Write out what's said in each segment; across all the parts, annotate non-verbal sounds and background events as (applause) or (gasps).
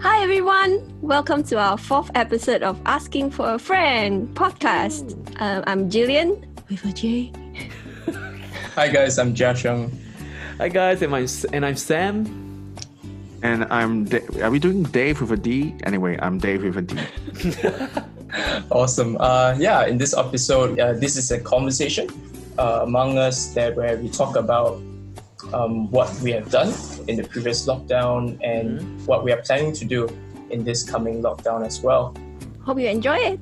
Hi, everyone. Welcome to our fourth episode of Asking for a Friend podcast. Um, I'm Jillian with a J. Hi guys, I'm Jiasheng. Hi guys, and I'm and I'm Sam. And I'm. Da- Are we doing Dave with a D? Anyway, I'm Dave with a D. (laughs) Awesome. Uh, yeah, in this episode, uh, this is a conversation uh, among us that where we talk about um, what we have done in the previous lockdown and what we are planning to do in this coming lockdown as well. Hope you enjoy it.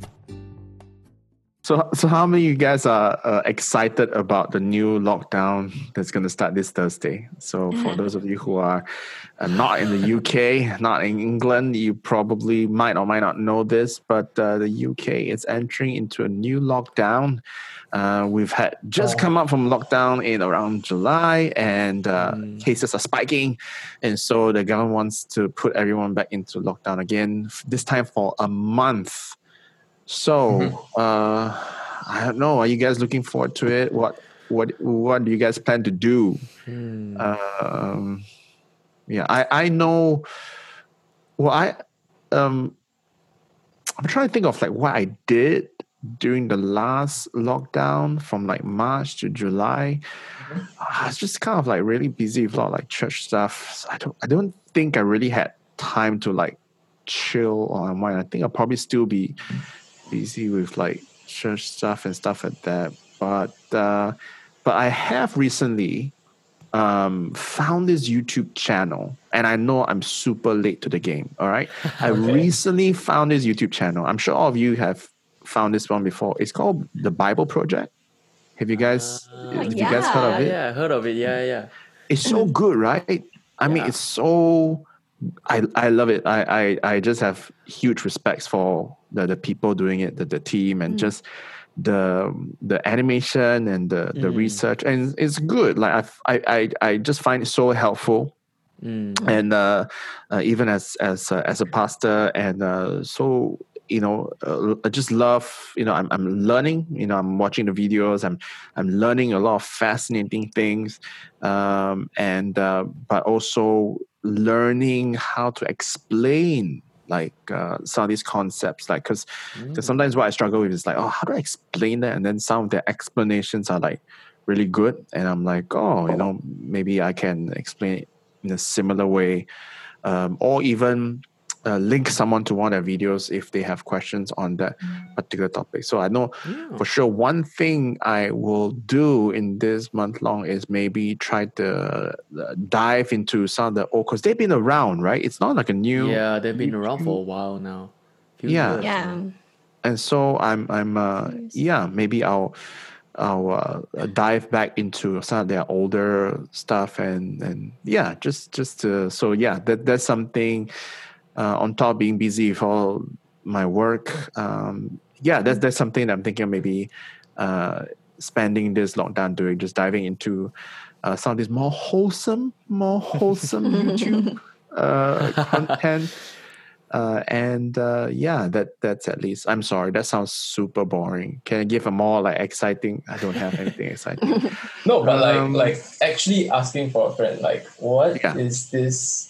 So, so how many of you guys are uh, excited about the new lockdown that's going to start this Thursday? So, for (laughs) those of you who are uh, not in the UK, not in England, you probably might or might not know this, but uh, the UK is entering into a new lockdown. Uh, we've had just come up from lockdown in around July, and uh, cases are spiking, and so the government wants to put everyone back into lockdown again. This time for a month. So uh, I don't know. Are you guys looking forward to it? What what what do you guys plan to do? Um, yeah, I I know. Well, I um, I'm trying to think of like what I did during the last lockdown from like March to July. I was just kind of like really busy with a lot of like church stuff. So I don't I don't think I really had time to like chill or unwind. I think I'll probably still be busy with like church stuff and stuff like that. But uh, but I have recently um, found this YouTube channel, and I know I'm super late to the game. All right, (laughs) I recently found this YouTube channel. I'm sure all of you have found this one before. It's called the Bible Project. Have you guys? have you guys heard Yeah, of it? yeah, I heard of it. Yeah, yeah. it's so good, right? I mean, Yeah. it's so. I I love it. I I, I just have huge respects for the, the people doing it, the, the team, and just the the animation and the the Mm. research, and it's good. Like I've, I I I just find it so helpful Mm. and uh, uh, even as as uh, as a pastor and uh, so you know uh, I just love you know I'm I'm learning you know I'm watching the videos I'm I'm learning a lot of fascinating things um, and uh, but also learning how to explain like uh, some of these concepts like because sometimes what I struggle with is like oh how do I explain that? And then some of the explanations are like really good and I'm like oh you know maybe I can explain it in a similar way, um, or even uh, link someone to one of their videos if they have questions on that particular topic. So I know for sure one thing I will do in this month long is maybe try to uh, dive into some of the old because they've been around, right? It's not like a new Yeah, they've been around for a while now. Few Yeah. years Yeah. now. and so I'm I'm uh, yeah maybe I'll I'll uh, dive back into some of their older stuff and and yeah just just to, so yeah that that's something uh, on top being busy with all my work um, yeah that's that's something that I'm thinking of maybe uh, spending this lockdown doing just diving into uh, some of these more wholesome more wholesome (laughs) YouTube uh, content (laughs) uh, and uh, yeah, that that's at least. I'm sorry, that sounds super boring. Can I give a more like exciting? I don't have anything exciting. (laughs) No, but Um, like like actually asking for a friend, like what is Yeah. this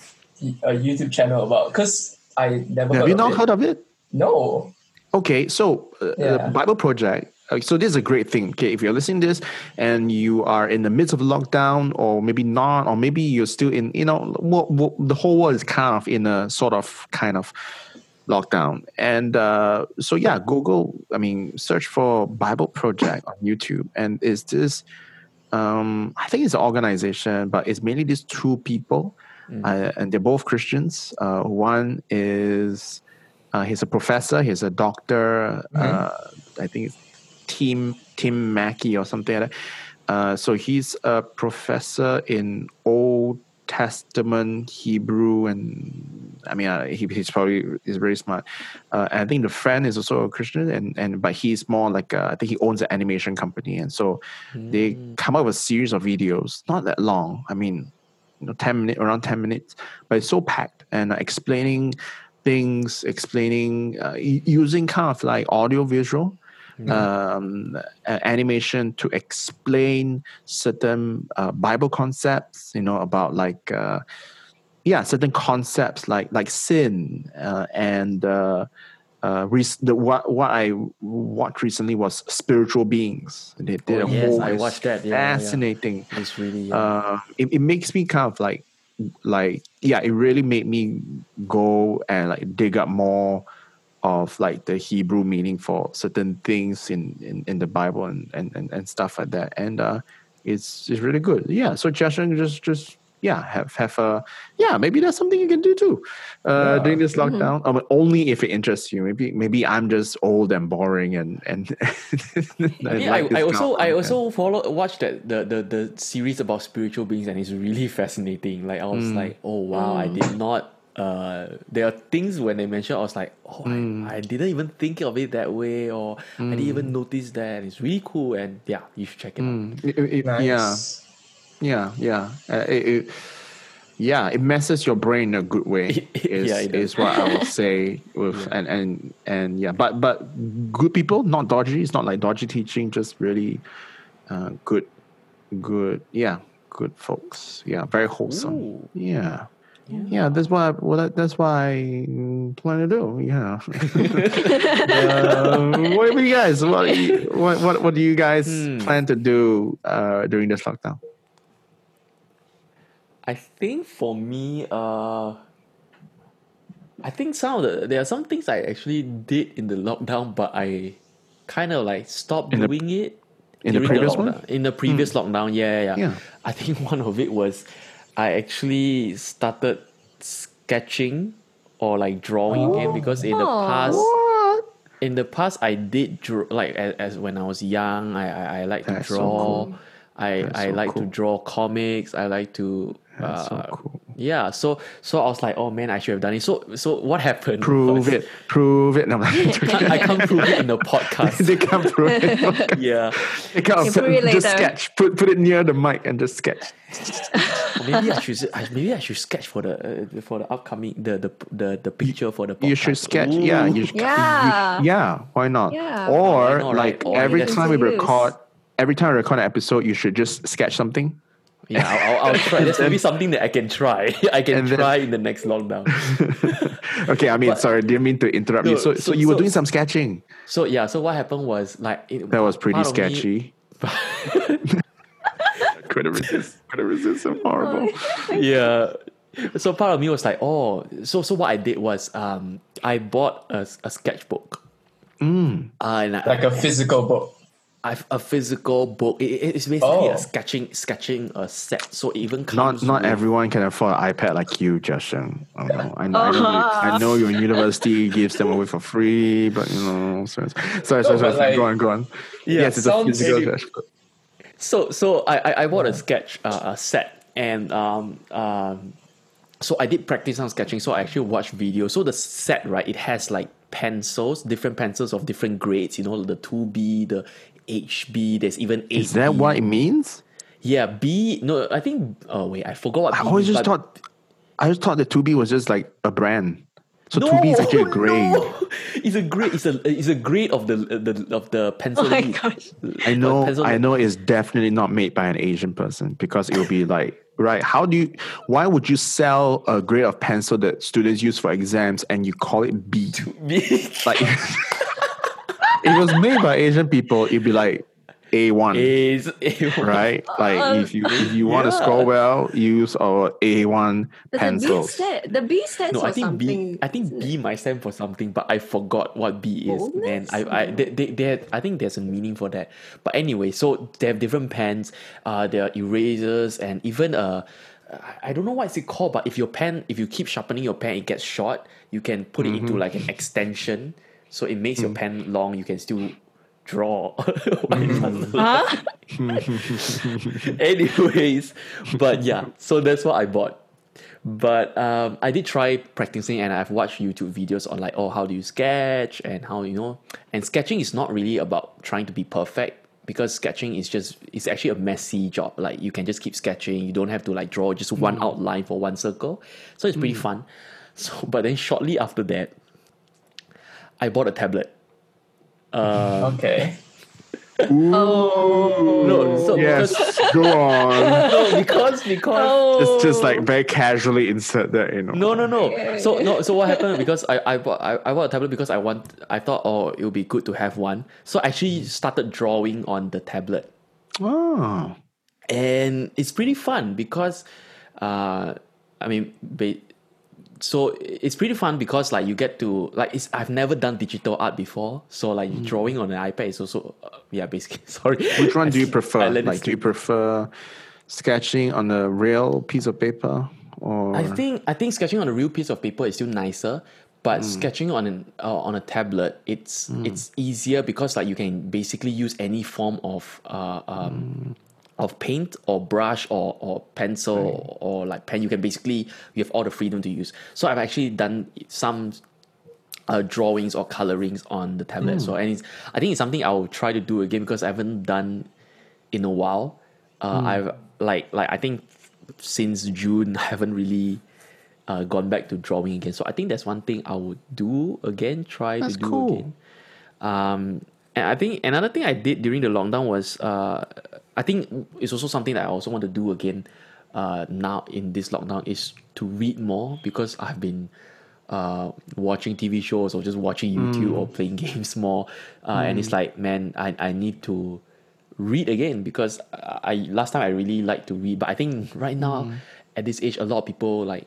a YouTube channel about? Because I never have heard you of not it. heard of it? No. Okay, so uh, Yeah. the Bible Project. uh, So this is a great thing. Okay, if you're listening to this and you are in the midst of lockdown, or maybe not, or maybe you're still in, you know, the whole world is kind of in a sort of kind of lockdown. And uh, so yeah, Google. I mean, search for Bible Project on YouTube, and is this? Um, I think it's an organization, but it's mainly these two people, uh, and they're both Christians. Uh, one is uh, he's a professor. He's a doctor. Uh, I think it's Tim Tim Mackie or something like that. Uh, so he's a professor in Old Testament Hebrew, and I mean, uh, he, he's probably is very smart. Uh, and I think the friend is also a Christian, and and but he's more like a, I think he owns an animation company, and so they come up with a series of videos, not that long. I mean, you know, ten minutes around ten minutes, but it's so packed and uh, explaining things, explaining uh, using kind of like audio visual um, a- animation to explain certain uh, Bible concepts, you know, about like uh, yeah certain concepts like like sin uh, and uh, uh, rec- the, what what I watched recently was spiritual beings. They did Oh, a yes, whole I watched that. Yeah, yeah. fascinating. It's really uh, Uh, it, it makes me kind of like like yeah, it really made me go and like dig up more of like the Hebrew meaning for certain things in, in, in the Bible and, and, and, and stuff like that. And uh, it's it's really good. Yeah. So Justin just just yeah have have a yeah maybe that's something you can do too uh, Yeah. during this lockdown. Um, only if it interests you. Maybe maybe I'm just old and boring and and. (laughs) I, mean, I, I also I also follow watched that the, the the series about spiritual beings and it's really fascinating. Like I was Mm. like, oh wow, I did not. Uh, there are things when they mention, I was like, oh, Mm. I, I didn't even think of it that way, or I didn't even notice that. It's really cool, and yeah, you should check it out. Mm, it- it- Nice. Yeah. Yeah, yeah, uh, it, it, yeah. It messes your brain in a good way. (laughs) Is, Yeah, is what I would say. (laughs) With and and and yeah, but but good people, not dodgy. It's not like dodgy teaching. Just really uh, good, good. Yeah, good folks. Yeah, very wholesome. Ooh. Yeah. Yeah, that's why. I, well, that, that's what I plan to do. Yeah. (laughs) uh, what about you guys? What, what what what do you guys Hmm. plan to do uh, during this lockdown? I think for me, uh, I think some of the there are some things I actually did in the lockdown, but I kind of like stopped In the- doing it in the during previous one? Hmm. lockdown. In the previous lockdown, yeah, yeah, yeah. Yeah. I think (laughs) one of it was I actually started sketching or like drawing again because in the Oh. past What? in the past I did draw like as, as when I was young I I, I like to That's so draw cool. I That's I so like cool. to draw comics I like to That's so uh, cool. yeah so so I was like oh man I should have done it so so what happened Prove it. Prove it. No, I'm. (laughs) I can't prove it in the podcast (laughs) they can't prove it. (laughs) yeah They can't Okay, prove it just later. sketch. Put put it near the mic and just sketch. Maybe I should maybe I should sketch for the uh, for the upcoming the the the, the picture for the podcast. You should sketch. Yeah, you should, Yeah. you- yeah. Why not? Yeah. Or Why not, like right? Or every time we use. record, every time we record an episode, you should just sketch something. Yeah I'll, I'll, I'll try that's maybe (laughs) something that I can try (laughs) I can And then- try in the next lockdown (laughs) okay, I mean, But- sorry, didn't mean to interrupt you. So, so, so- you were so- doing some sketching. so yeah so what happened was like it, That was pretty part me- sketchy. Couldn't resist. Couldn't resist. I'm horrible. yeah. So part of me was like, oh, so so what I did was um I bought a, a sketchbook. Mm. Uh, Like a physical book. I've a physical book. It, it- it's basically Oh. a sketching sketching a set. So it even Not comes not with- everyone can afford an iPad like you, Justin. I know. I know, I know, I know your university gives them away for free, but you know, sorry, sorry, sorry, sorry, like- go on, go on. yes, it's a physical really- So so I I, I bought a sketch uh, a set and um um so I did practice on sketching. So I actually watched videos. So the set right, it has like pencils, different pencils of different grades. You know, the two B, the HB. There's even eight. Is that what it means? Yeah, B. No, I think. Oh wait, I forgot what. I B always means, just thought, I just thought that 2B was just like a brand. So 2B is actually a grade. (laughs) no. (laughs) It's a grade. It's a it's a grade of the the of the pencil. Oh my gosh. I know, pencil I know it's definitely not made by an Asian person because it would be like, right? How do you, why would you sell a grade of pencil that students use for exams and you call it B? Like, if (laughs) it was made by Asian people, it'd be like A1. is right? Like if you if you want to Yeah. score well, use our A1 But the B stand, the B stands No, for I think something. B. I think B might stand for something, but I forgot what B is. Man, I, I, they, they, they had- I think there's a meaning for that. But anyway, so they have different pens. Uh, there are erasers and even uh, I- I don't know what is it called, but if your pen, if you keep sharpening your pen, it gets short. You can put it into like an extension, so it makes your hmm. pen long. You can still draw. Why it doesn't Huh? Anyways, but yeah, so that's what I bought. But um, I did try practicing, and I've watched YouTube videos on like, oh, how do you sketch, and how you know, and sketching is not really about trying to be perfect because sketching is just it's actually a messy job. Like you can just keep sketching, you don't have to like draw just one hmm. outline for one circle, so it's pretty hmm. fun. So, but then shortly after that, I bought a tablet. okay. Oh. No, so yes, because, go on. (laughs) no, because because Oh. Just, just like very casually insert that, you know. No, no, no. So no, so what happened? Because I I bought I, I bought a tablet because I want I thought oh it would be good to have one. So I actually started drawing on the tablet, Oh, and it's pretty fun because, uh, I mean, ba- so it's pretty fun because like you get to like it's I've never done digital art before, so like drawing on an iPad is also uh, yeah basically (laughs) sorry. which one do you (laughs) prefer? Like, do you prefer sketching on a real piece of paper, or I think I think sketching on a real piece of paper is still nicer, but Hmm. sketching on an uh, on a tablet it's it's easier because like you can basically use any form of uh, um, Hmm. Of paint or brush or or pencil or, like pen. You can basically you have all the freedom to use. So I've actually done some uh, drawings or colorings on the tablet. So and it's, I think it's something I'll try to do again because I haven't done in a while. Uh, I've like like I think since June (laughs) I haven't really uh, gone back to drawing again. So I think that's one thing I would do again. Try That's to do cool. again. Um, and I think another thing I did during the lockdown was uh, I think it's also something that I also want to do again uh, now in this lockdown is to read more because I've been uh, watching TV shows or just watching YouTube or playing (laughs) games more. Uh, And it's like, man, I, I need to read again because I last time I really liked to read, but I think right now at this age, a lot of people like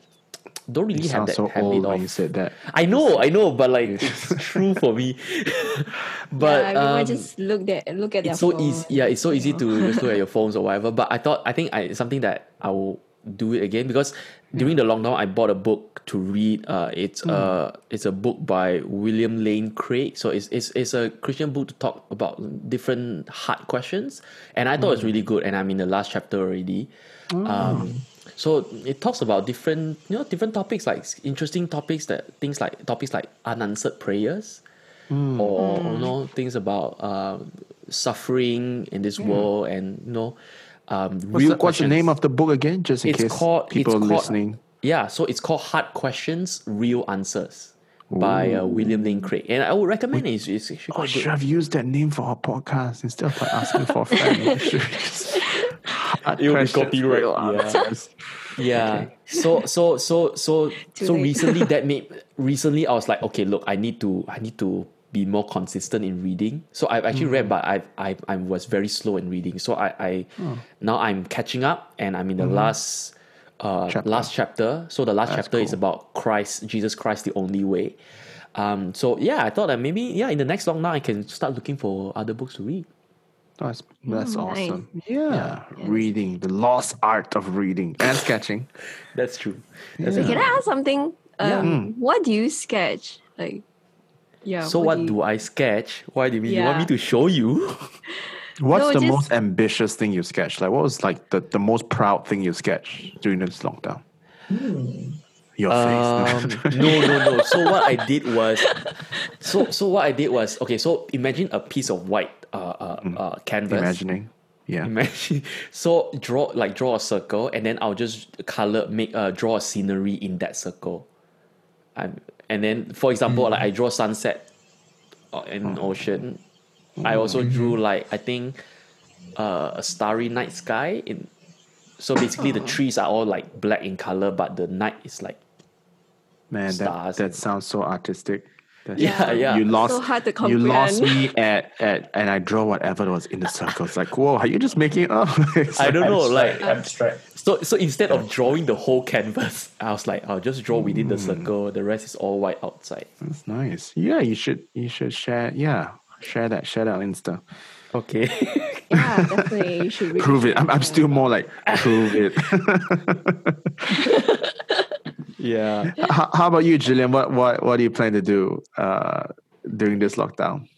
don't really you have sound that so habit old of when you said that. I know, I know, but like (laughs) it's true for me. (laughs) but yeah, everyone um, just look at look at it's so phone. easy. Yeah, it's so easy to just look at your (laughs) phones or whatever. But I thought I think I it's something that I will do it again because during the lockdown I bought a book to read. Uh, it's uh it's a book by William Lane Craig. So it's it's it's a Christian book to talk about different hard questions, and I thought it was really good. And I'm in the last chapter already. Um, so it talks about different you know different topics like interesting topics that things like topics like unanswered prayers or you know things about uh, suffering in this world and you know um, What's, real the, what's the name of the book again? Just in it's case called people it's called, listening. Yeah, so it's called Hard Questions, Real Answers by uh, William Lane Craig, and I would recommend it. It's, it's actually I quite should good. have used that name for our podcast instead of like asking for a friend. (laughs) (laughs) We should just- Hard It will be questions, copyright, real yeah. answers. (laughs) Yeah. So so so so (laughs) Too so late. recently that (laughs) made recently I was like, okay, look, I need to I need to be more consistent in reading. So I've actually read, but I I I was very slow in reading. So I I now I'm catching up, and I'm in the last uh Chapter. last chapter. So the last chapter is about Christ, Jesus Christ, the only way. Um. So yeah, I thought that maybe yeah, in the next long lockdown I can start looking for other books to read. That's that's Oh, nice. awesome. Yeah. reading the lost art of reading and sketching. (laughs) That's true. That's So true. can I ask something? Yeah. Um, What do you sketch? Like, yeah. So what do I sketch? Why do you mean you want me to show you? (laughs) What's No, the just- most ambitious thing you sketched? Like, what was like the, the most proud thing you sketched during this lockdown? Your Um, face. no, no, no. So what I (laughs) did was, so so what I did was okay. So imagine a piece of white uh, uh, uh canvas. Imagining. Yeah. Imagine. (laughs) So draw like draw a circle, and then I'll just color make uh draw a scenery in that circle. And and then for example, like I draw sunset, uh, in ocean. I also drew like I think, uh, a starry night sky in. So basically, the trees are all like black in color, but the night is like Man, that, Stars that and- sounds so artistic. That's- Yeah, yeah. You lost. So hard to You lost me at, at and I draw whatever was in the circle. It's like, whoa, are you just making it up? (laughs) It's I don't know, abstract, like abstract. so. So instead of drawing the whole canvas, (laughs) I was like, I'll just draw within the hmm. circle. The rest is all white outside. That's nice. Yeah, you should you should share. Yeah, share that. Share that on Insta. Okay. (laughs) Yeah, definitely. You should Prove it. I'm, I'm still more like prove it. Yeah. (laughs) how, how about you, Julian? What what what do you plan to do uh, during this lockdown?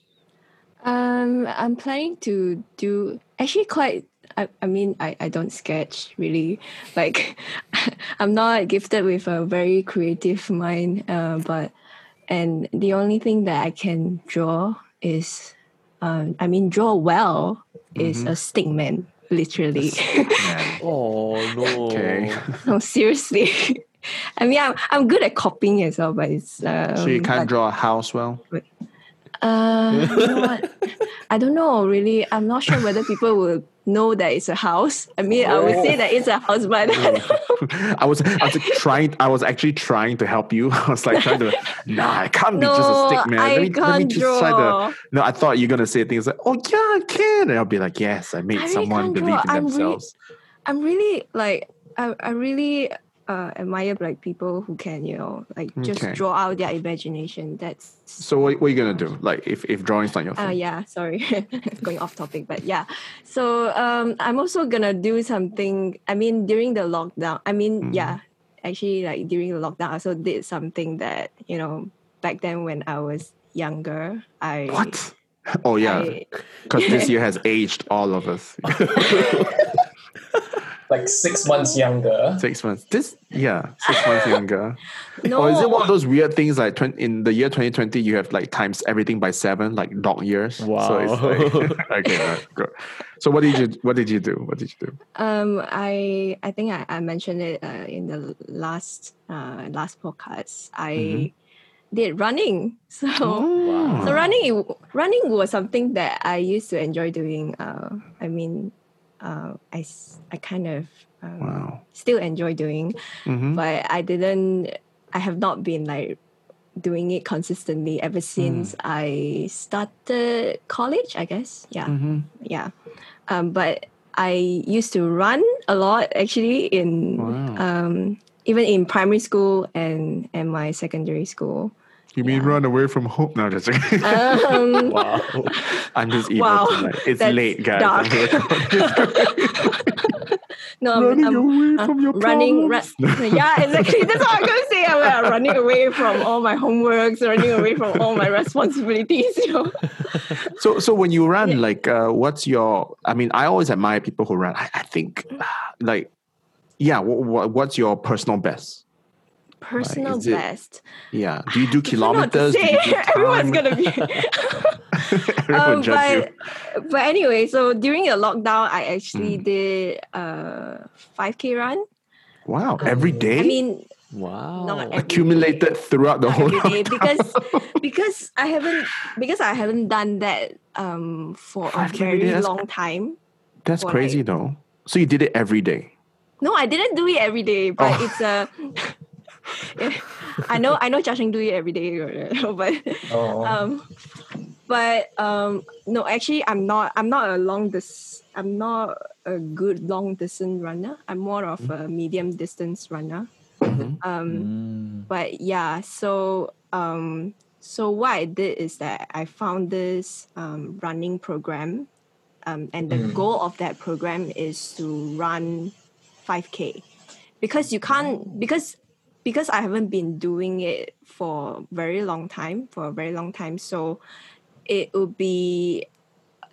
Um, I'm planning to do actually quite. I, I mean, I, I don't sketch really. (laughs) Like, (laughs) I'm not gifted with a very creative mind. Uh, but and the only thing that I can draw is, um, I mean, draw well is a stick man, literally. Man. Oh no. Okay. no, seriously. I mean, I'm I'm good at copying as well, but it's um, So you can't but- draw a house well. Uh, you know what? I don't know really. I'm not sure whether people will know that it's a house. I mean, I would say that it's a house, but I (laughs) was I was trying I was actually trying to help you. (laughs) I was like trying to nah, it can't be just a stick, man. I let me, let me can't just try draw. to No, I thought you're gonna say things like, Oh yeah, I can. And I'll be like, Yes, I made I really someone can't believe in I'm really- themselves. I'm really like I, I really uh, admire like people who can you know like just Okay. draw out their imagination. That's so what, what are you gonna do? Like if, if drawing's not your uh, thing. yeah, sorry, (laughs) going off topic, but yeah. So um, I'm also gonna do something. I mean, during the lockdown. I mean, Mm-hmm. yeah, actually, like during the lockdown, I also did something that you know back then when I was younger. I What? Oh yeah. Because (laughs) this (laughs) year has aged all of us. Like six months younger. Six months. This yeah, six months (laughs) younger. no, Or is it one of those weird things like 20, in the year 2020 you have like times everything by seven, like dog years? Wow. So it's like, (laughs) okay, all right, good. So what did you what did you do? What did you do? Um, I I think I, I mentioned it uh, in the last uh, last podcast. I Mm-hmm. did running. (laughs) So Oh. so running running was something that I used to enjoy doing. Uh, I mean, uh, I I kind of um, Wow. still enjoy doing, Mhm. but I didn't. I have not been like doing it consistently ever since Mm. I started college. I guess yeah Mhm. yeah um, but i used to run a lot actually in Wow. um, even in primary school and and my secondary school You mean Yeah. run away from home? No, just um, (laughs) Wow. I'm just evil Wow, tonight. It's that's late, guys. dark. I'm recording. (laughs) no I'm- running I'm, away uh, from your running ra- (laughs) yeah exactly that's what i'm going to say i'm uh, running away from all my homeworks running away from all my responsibilities you know So, so when you run, Yeah. like, uh, what's your? I mean, I always admire people who run. I, I think, like, yeah. What, what's your personal best? Personal is it- best Yeah. Do you do I don't know what to kilometers? Do you do (laughs) everyone's gonna be (laughs) (laughs) um, will judge you. but, but anyway, so during the lockdown, I actually Mm. did a 5K run. Wow, every day. I mean, Wow. not accumulated throughout the not whole day because because I haven't because I haven't done that um for a 5K very long time. That's crazy, though. So you did it every day. No, I didn't do it every day, but Oh. it's a. (laughs) I know, I know, Jiasheng do it every day, (laughs) but Oh. um but um no actually i'm not i'm not a long dis i'm not a good long distance runner i'm more of a medium distance runner Mhm. um Mm. but yeah so um so what i did is that i found this um, running program um, and the Mm. goal of that program is to run 5k because you can't because because i haven't been doing it for a very long time for a very long time so it would be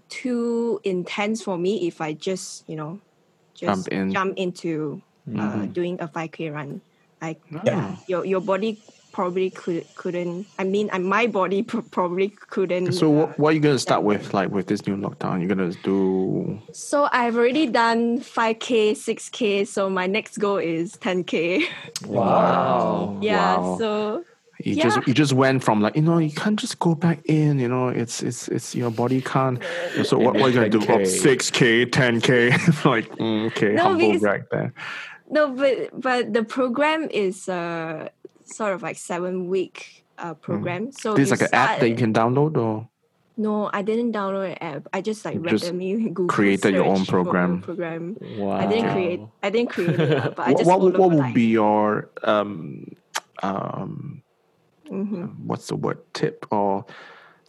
too intense for me if i just you know just Jump in. jump into uh, Mhm. doing a 5k run like Yeah. your your body probably could couldn't i mean my body pr- probably couldn't So uh, what, what are you gonna start with? Like with this new lockdown, you're gonna do so i've already done 5k 6k so my next goal is 10k (laughs) Wow. yeah Wow. so you Yeah. just you just went from like you know you can't just go back in. You know it's it's it's your body can't. So what, what are you gonna do? Oh, (laughs) 10K. six k, ten k. (laughs) Like mm, okay, No, humble because- brag there. no but but the program is uh sort of like seven week uh program so This is like an app that you can download or no i didn't download an app i just like You just randomly (laughs) google created your own search for a program. program Wow. i didn't create i didn't create it but i what just what, would- what would like, be your um um mhm. what's the word tip or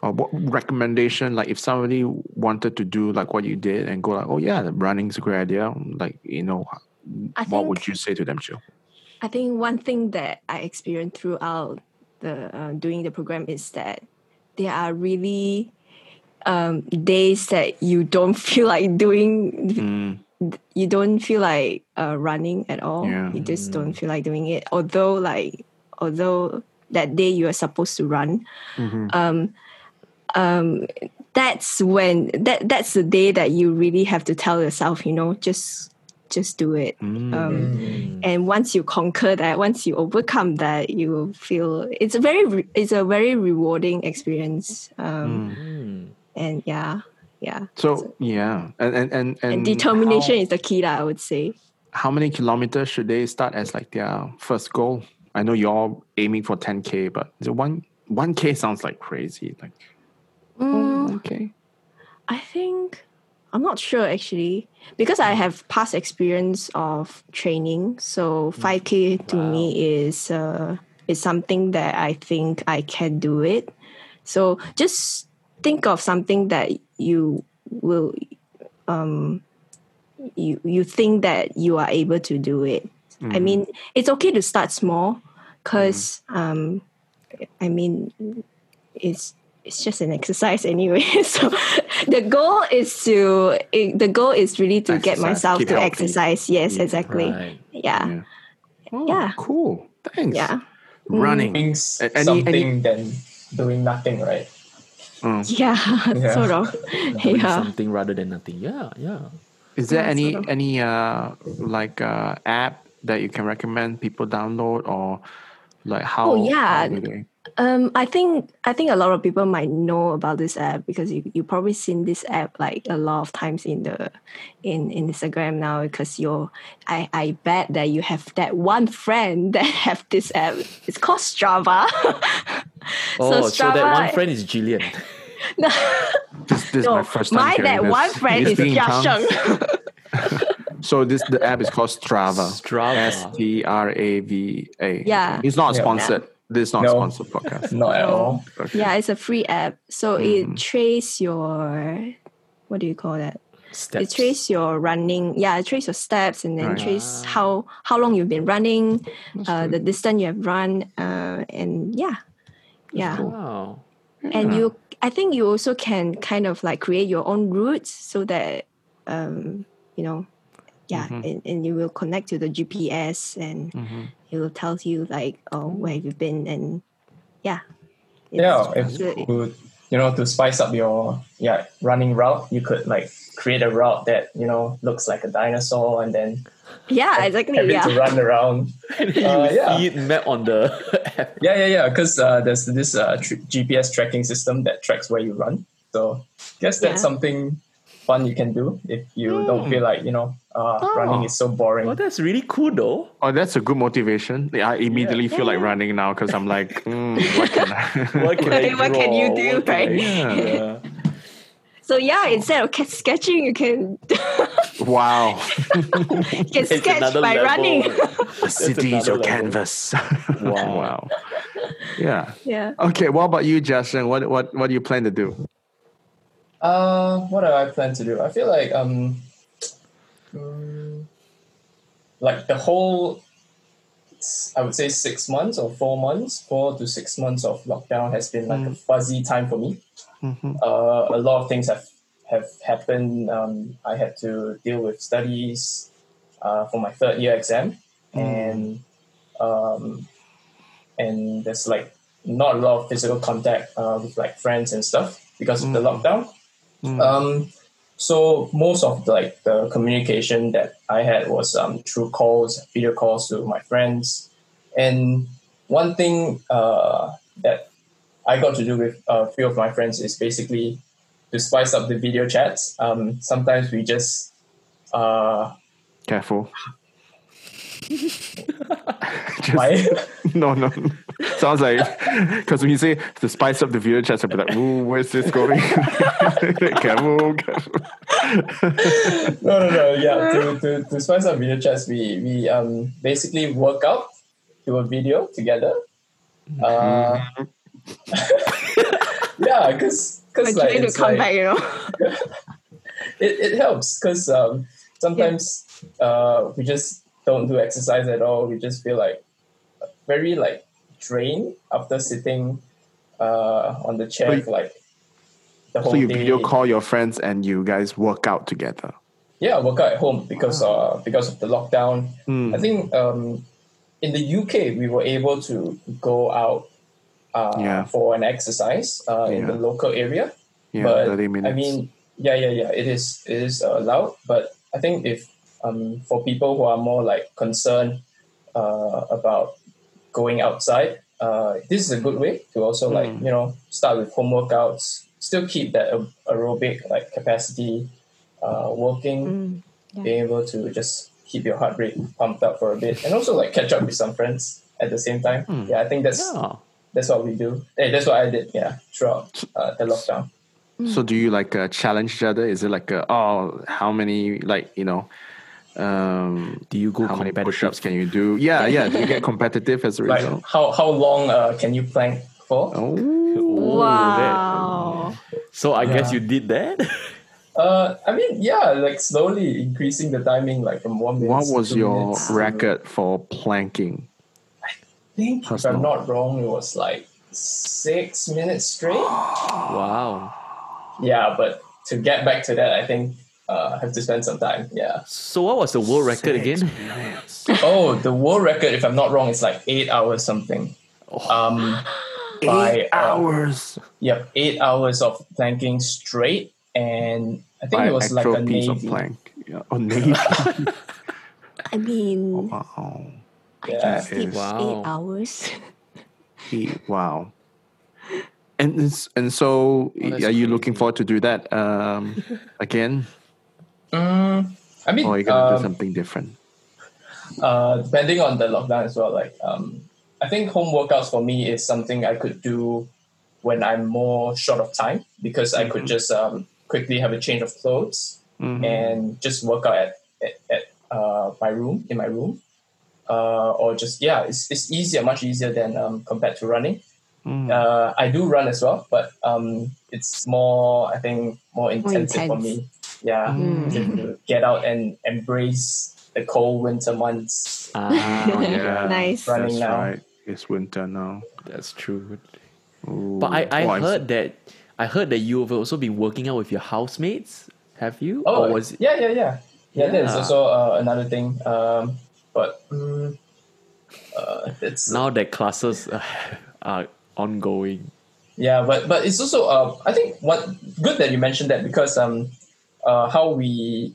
or what recommendation like if somebody wanted to do like what you did and go like oh yeah running's a great idea like you know I what would you say to them Jill? I think one thing that I experienced throughout the uh, doing the program is that there are really um, days that you don't (laughs) feel like doing. Mm, You don't feel like uh, running at all. Yeah. You just don't feel like doing it. Although, like, although that day you are supposed to run, mhm. um, um, that's when that that's the day that you really have to tell yourself, you know, just just do it. Mm. Um, Mm. and once you conquer that, once you overcome that, you will feel it's a very re- it's a very rewarding experience. Um, Mm. And yeah, yeah. So yeah, and and and, and, And determination How, is the key, lah, I would say. how many kilometers should they start as like their first goal? I know you're all aiming for 10k, but the one 1k sounds like crazy. Like Mm, okay, I think I'm not sure actually because I have past experience of training. So 5k to Wow. me is uh, is something that I think I can do it. So just think of something that you will um you you think that you are able to do it. I mean, it's okay to start small because um I mean it's it's just an exercise anyway. (laughs) so the goal is to it, the goal is really to get myself keep to healthy. exercise. Yes, exactly. Right. Yeah. yeah, oh, Yeah. cool. Thanks. Yeah. running. Doing A- any- something than doing nothing, right? Mm. Yeah, (laughs) Yeah. sort of. (laughs) Doing yeah. something rather than nothing. Yeah, yeah. Is there Yeah, any sort of. any uh like uh app that you can recommend people download or like how? Oh, yeah. how do they- Um, I think I think a lot of people might know about this app because you you probably seen this app like a lot of times in the in, in Instagram now because you're I, I bet that you have that one friend (laughs) that have this app. It's called Strava. (laughs) Oh, so, that one friend is Jillian. (laughs) This, this is no, my first time my that this. one friend is speak Jia? Sheng. So this the app is called Strava. Strava. S T R A V A. Yeah. It's not Yeah. sponsored. This is not No. a sponsored podcast. Not at No. all. Okay. yeah, it's a free app. So Mm-hmm. it trace your what do you call that? Steps. It trace your running. Yeah, it trace your steps and then Right. trace how how long you've been running, uh, the distance you have run, uh, and yeah, yeah. Wow. And you, I think you also can kind of like create your own routes so that, um, you know, yeah, Mm-hmm. and, and you will connect to the GPS and it will tell you like, oh, where you've been and yeah. Yeah, It's if good. you, you know to spice up your yeah running route, you could like create a route that you know looks like a dinosaur and then yeah, exactly. have it Yeah. to run around. (laughs) And then Uh, you yeah. see it map on the. (laughs) Yeah, yeah, yeah. Because uh, there's this uh, tr- GPS tracking system that tracks where you run. So I guess that's Yeah. something fun you can do if you don't feel like you know uh, running is so boring. Well, that's really cool though. Oh, that's a good motivation. I immediately feel like running now because I'm like, (laughs) mm, what can I? (laughs) What can, I What can you do, What can I- right? Yeah. (laughs) So yeah, instead of sketching, you can wow, you can It's sketch by level. running. the city is your level. canvas. Wow. wow. Yeah. yeah. Okay. What about you, Justin? What what what do you plan to do? Uh, what do I plan to do? I feel like um, mm, like the whole, I would say six months or four months, four to six months of lockdown has been like a fuzzy time for me. Mhm. Uh, a lot of things have have happened. Um, I had to deal with studies uh, for my third year exam, and um, and there's like not a lot of physical contact uh, with like friends and stuff because of the lockdown. Um, so most of the, like the communication that I had was um, through calls, video calls to my friends, and one thing uh, that I got to do with a few of my friends is basically to spice up the video chats. Um, sometimes we just uh, Careful. (laughs) Just- (laughs) no, no. Sounds like (laughs) because when you say to spice up the video chats, I'll be like, "Ooh, where's this going?" (laughs) careful, careful. no, no, no. Yeah, to, to, to spice up video chats, we we um basically work out to a video together. Uh, (laughs) yeah, because because like, trying to it's come like back, you know. it, it helps because um sometimes uh we just don't do exercise at all. We just feel like very like drained after sitting uh on the chair So you- like the whole So you day. video call your friends and you guys work out together. Yeah, work out at home because uh because of the lockdown. Hmm. I think um in the UK we were able to go out uh Yeah. for an exercise uh in the local area. Yeah, but thirty minutes. I mean, yeah, yeah, yeah. It is it is uh, allowed, but I think if um, for people who are more like concerned uh, about going outside, uh, this is a good way to also like you know start with home workouts, still keep that aer- aerobic like capacity uh, working, Mm, yeah. being able to just keep your heart rate pumped up for a bit, and also like catch up with some friends at the same time. Yeah, I think that's Yeah. that's what we do. Hey, that's what I did. Yeah, throughout uh, the lockdown. So do you like uh, challenge each other? Is it like a, oh how many like you know um Do you go how many competitive? push-ups can you do? Yeah, yeah. Do you get (laughs) competitive as a Like result? how how long uh, can you plank for? Oh, that- Wow. So I guess you did that. Uh, I mean, yeah, like slowly increasing the timing, like from one minute. what to was two your minutes to- record for planking? I think if I'm not wrong, it was like six minutes straight. (gasps) wow. yeah, but to get back to that, I think uh, have to spend some time. Yeah. So what was the world record Six again? minutes. (laughs) Oh, the world record, if I'm not wrong, is like eight hours something. Um, by, Eight uh, hours. Yep, eight hours of planking straight, and I think By it was like actual a piece of plank. Yeah. Oh, navy. (laughs) I mean, wow. I Yeah. can sleep Wow. (laughs) eight hours. He- wow. And and so, Oh, are you looking forward to do that um, again, Mm, I mean, or are you gonna do um, something different? uh, depending on the lockdown as well. Like, um, I think home workouts for me is something I could do when I'm more short of time because I could just um, quickly have a change of clothes Mhm. and just work out at, at, at uh, my room in my room. Uh, or just yeah, it's, it's easier, much easier than um, compared to running. Mm. Uh, I do run as well, but um, it's more I think more intensive for intense. me. Yeah, Mm. to get out and embrace the cold winter months. Ah, (laughs) yeah. Nice. Running That's now. right. It's winter now. that's true. Ooh. But I, I Oh, I'm- heard that I heard that you've also been working out with your housemates. Have you? Oh, or was it, yeah, yeah, yeah, yeah. That is Yeah. also uh, another thing. Um, but mm, uh, it's now that classes uh, (laughs) are ongoing? Yeah, but but it's also uh, I think what good that you mentioned that because um uh how we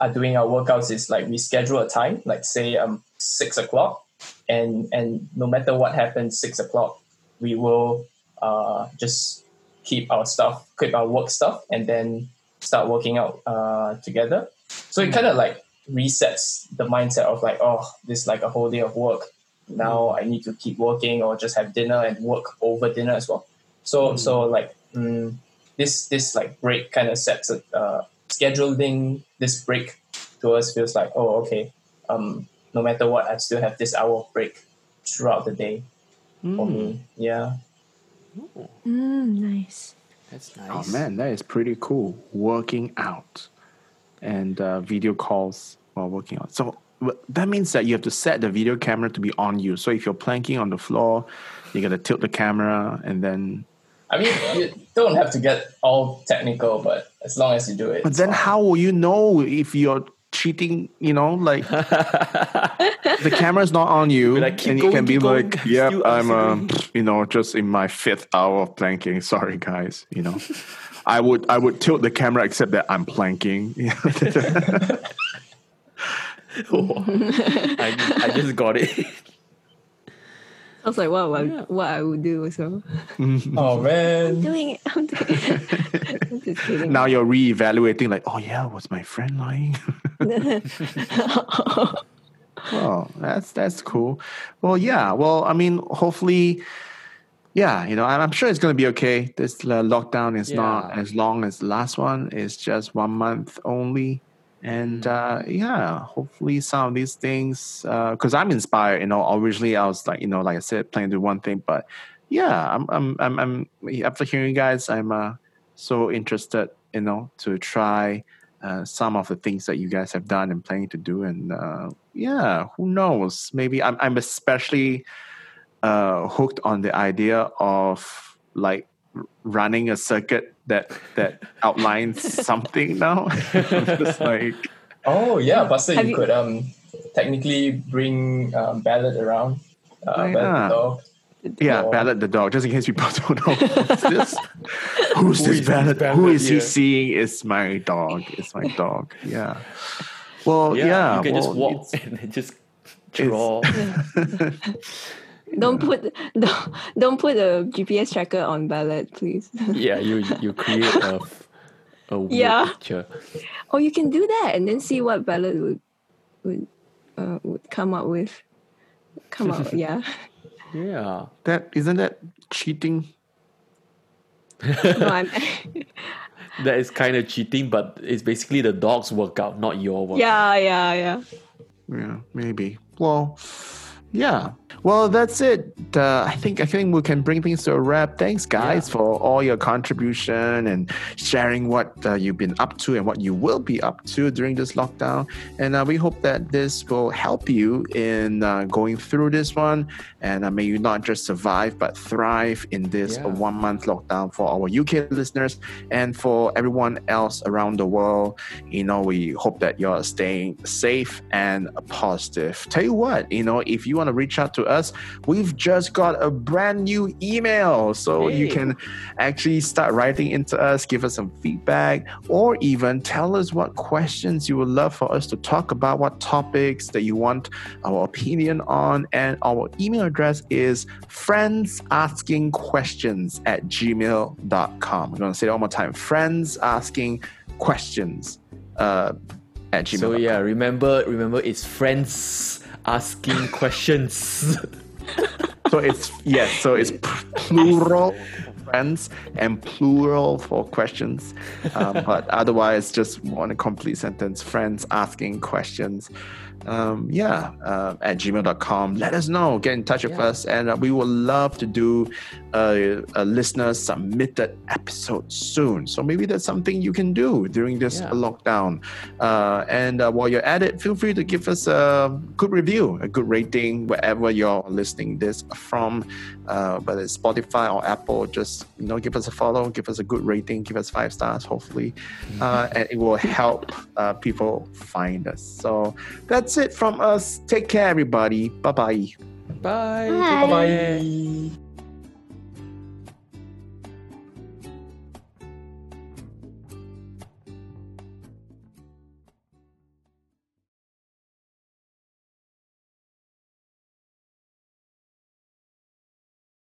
are doing our workouts is like we schedule a time like say um six o'clock and and no matter what happens six o'clock we will uh just keep our stuff keep our work stuff and then start working out uh together. So it kind of like resets the mindset of like oh this is like a whole day of work. Now I need to keep working or just have dinner and work over dinner as well. So so like mm, this this like break kind of sets a uh, scheduling this break to us feels like oh okay um no matter what I still have this hour of break throughout the day for me yeah Mm, nice. That's nice. Oh man, that is pretty cool. Working out and uh, video calls while working out. So that means that you have to set the video camera to be on you. So if you're planking on the floor, you got to tilt the camera and then. I mean you don't have to get all technical but as long as you do it But then fine. how will you know if you're cheating? You know, like (laughs) the camera's not on you, like, keep and you going, can be going. like, I'm "Yep, still- I'm I'm, um, you know, just in my fifth hour of planking. Sorry, guys. You know, (laughs) I would I would tilt the camera, except that I'm planking. (laughs) I, I just got it. I was like, what, what, what I would do also. (laughs) oh man I'm doing it. I'm doing it. (laughs) I'm just kidding. now you're reevaluating, like, oh yeah, was my friend lying? (laughs) oh, that's that's cool. Well, yeah. Well, I mean, hopefully, yeah. You know, I'm I'm sure it's gonna be okay. This uh, lockdown is not as long as the last one. It's just one month only. And uh, yeah, hopefully some of these things, because I'm inspired. You know, originally I was like, you know, like I said, planning to do one thing, but yeah, I'm, I'm, I'm, I'm after hearing you guys, I'm uh, so interested, you know, to try uh, some of the things that you guys have done and planning to do. And uh, yeah, who knows? Maybe I'm, I'm especially uh, hooked on the idea of like running a circuit that that outlines (laughs) something now. (laughs) Just like oh yeah Buster you, you- could um technically bring um, Ballad around uh, Oh, Ballad yeah. the dog yeah, Or- ballad the dog. Just in case people don't know who's (laughs) this. Who's Who this is this ballad? Who Ballad? is he seeing? It's my dog. It's my dog. Yeah. Well, yeah, you can well, just walk and just draw. Don't put (laughs) don't, don't put a GPS tracker on Ballad, please. (laughs) yeah, you you create a a weird Yeah. picture. or you can do that and then see what Ballad would would uh, would come up with. Come up, (laughs) yeah. Yeah. that isn't that cheating? No, That is kind of cheating, but it's basically the dog's workout, not your workout. yeah, yeah, yeah. Yeah, maybe. Well, yeah. Well, that's it. Uh, I think I think we can bring things to a wrap. Thanks, guys, Yeah. for all your contribution and sharing what uh, you've been up to and what you will be up to during this lockdown. And uh, we hope that this will help you in uh, going through this one. And uh, may you not just survive but thrive in this Yeah. one month lockdown for our UK listeners and for everyone else around the world. You know, we hope that you're staying safe and positive. Tell you what, you know, if you want to reach out to us, we've just got a brand new email. So you can actually start writing into us, give us some feedback, or even tell us what questions you would love for us to talk about, what topics that you want our opinion on. And our email address is friends asking questions at gmail.com. I'm going to say it one more time friends asking questions uh, at gmail. So yeah, remember remember it's friends asking questions. So it's yes. So it's plural friends and plural for questions, um, (laughs) but otherwise just one complete sentence. Friends asking questions. Um, yeah, uh, at gmail.com. Let us know. Get in touch with Yeah. us, and uh, we would love to do a, a listener submitted episode soon. So maybe that's something you can do during this Yeah. lockdown. Uh, and uh, while you're at it, feel free to give us a good review, a good rating wherever you're listening this from, uh, whether it's Spotify or Apple. Just you know, give us a follow, give us a good rating, give us five stars, hopefully, uh, and it will help uh, people find us. So that's it from us. Take care, everybody. Bye bye. Bye. Bye. Bye bye.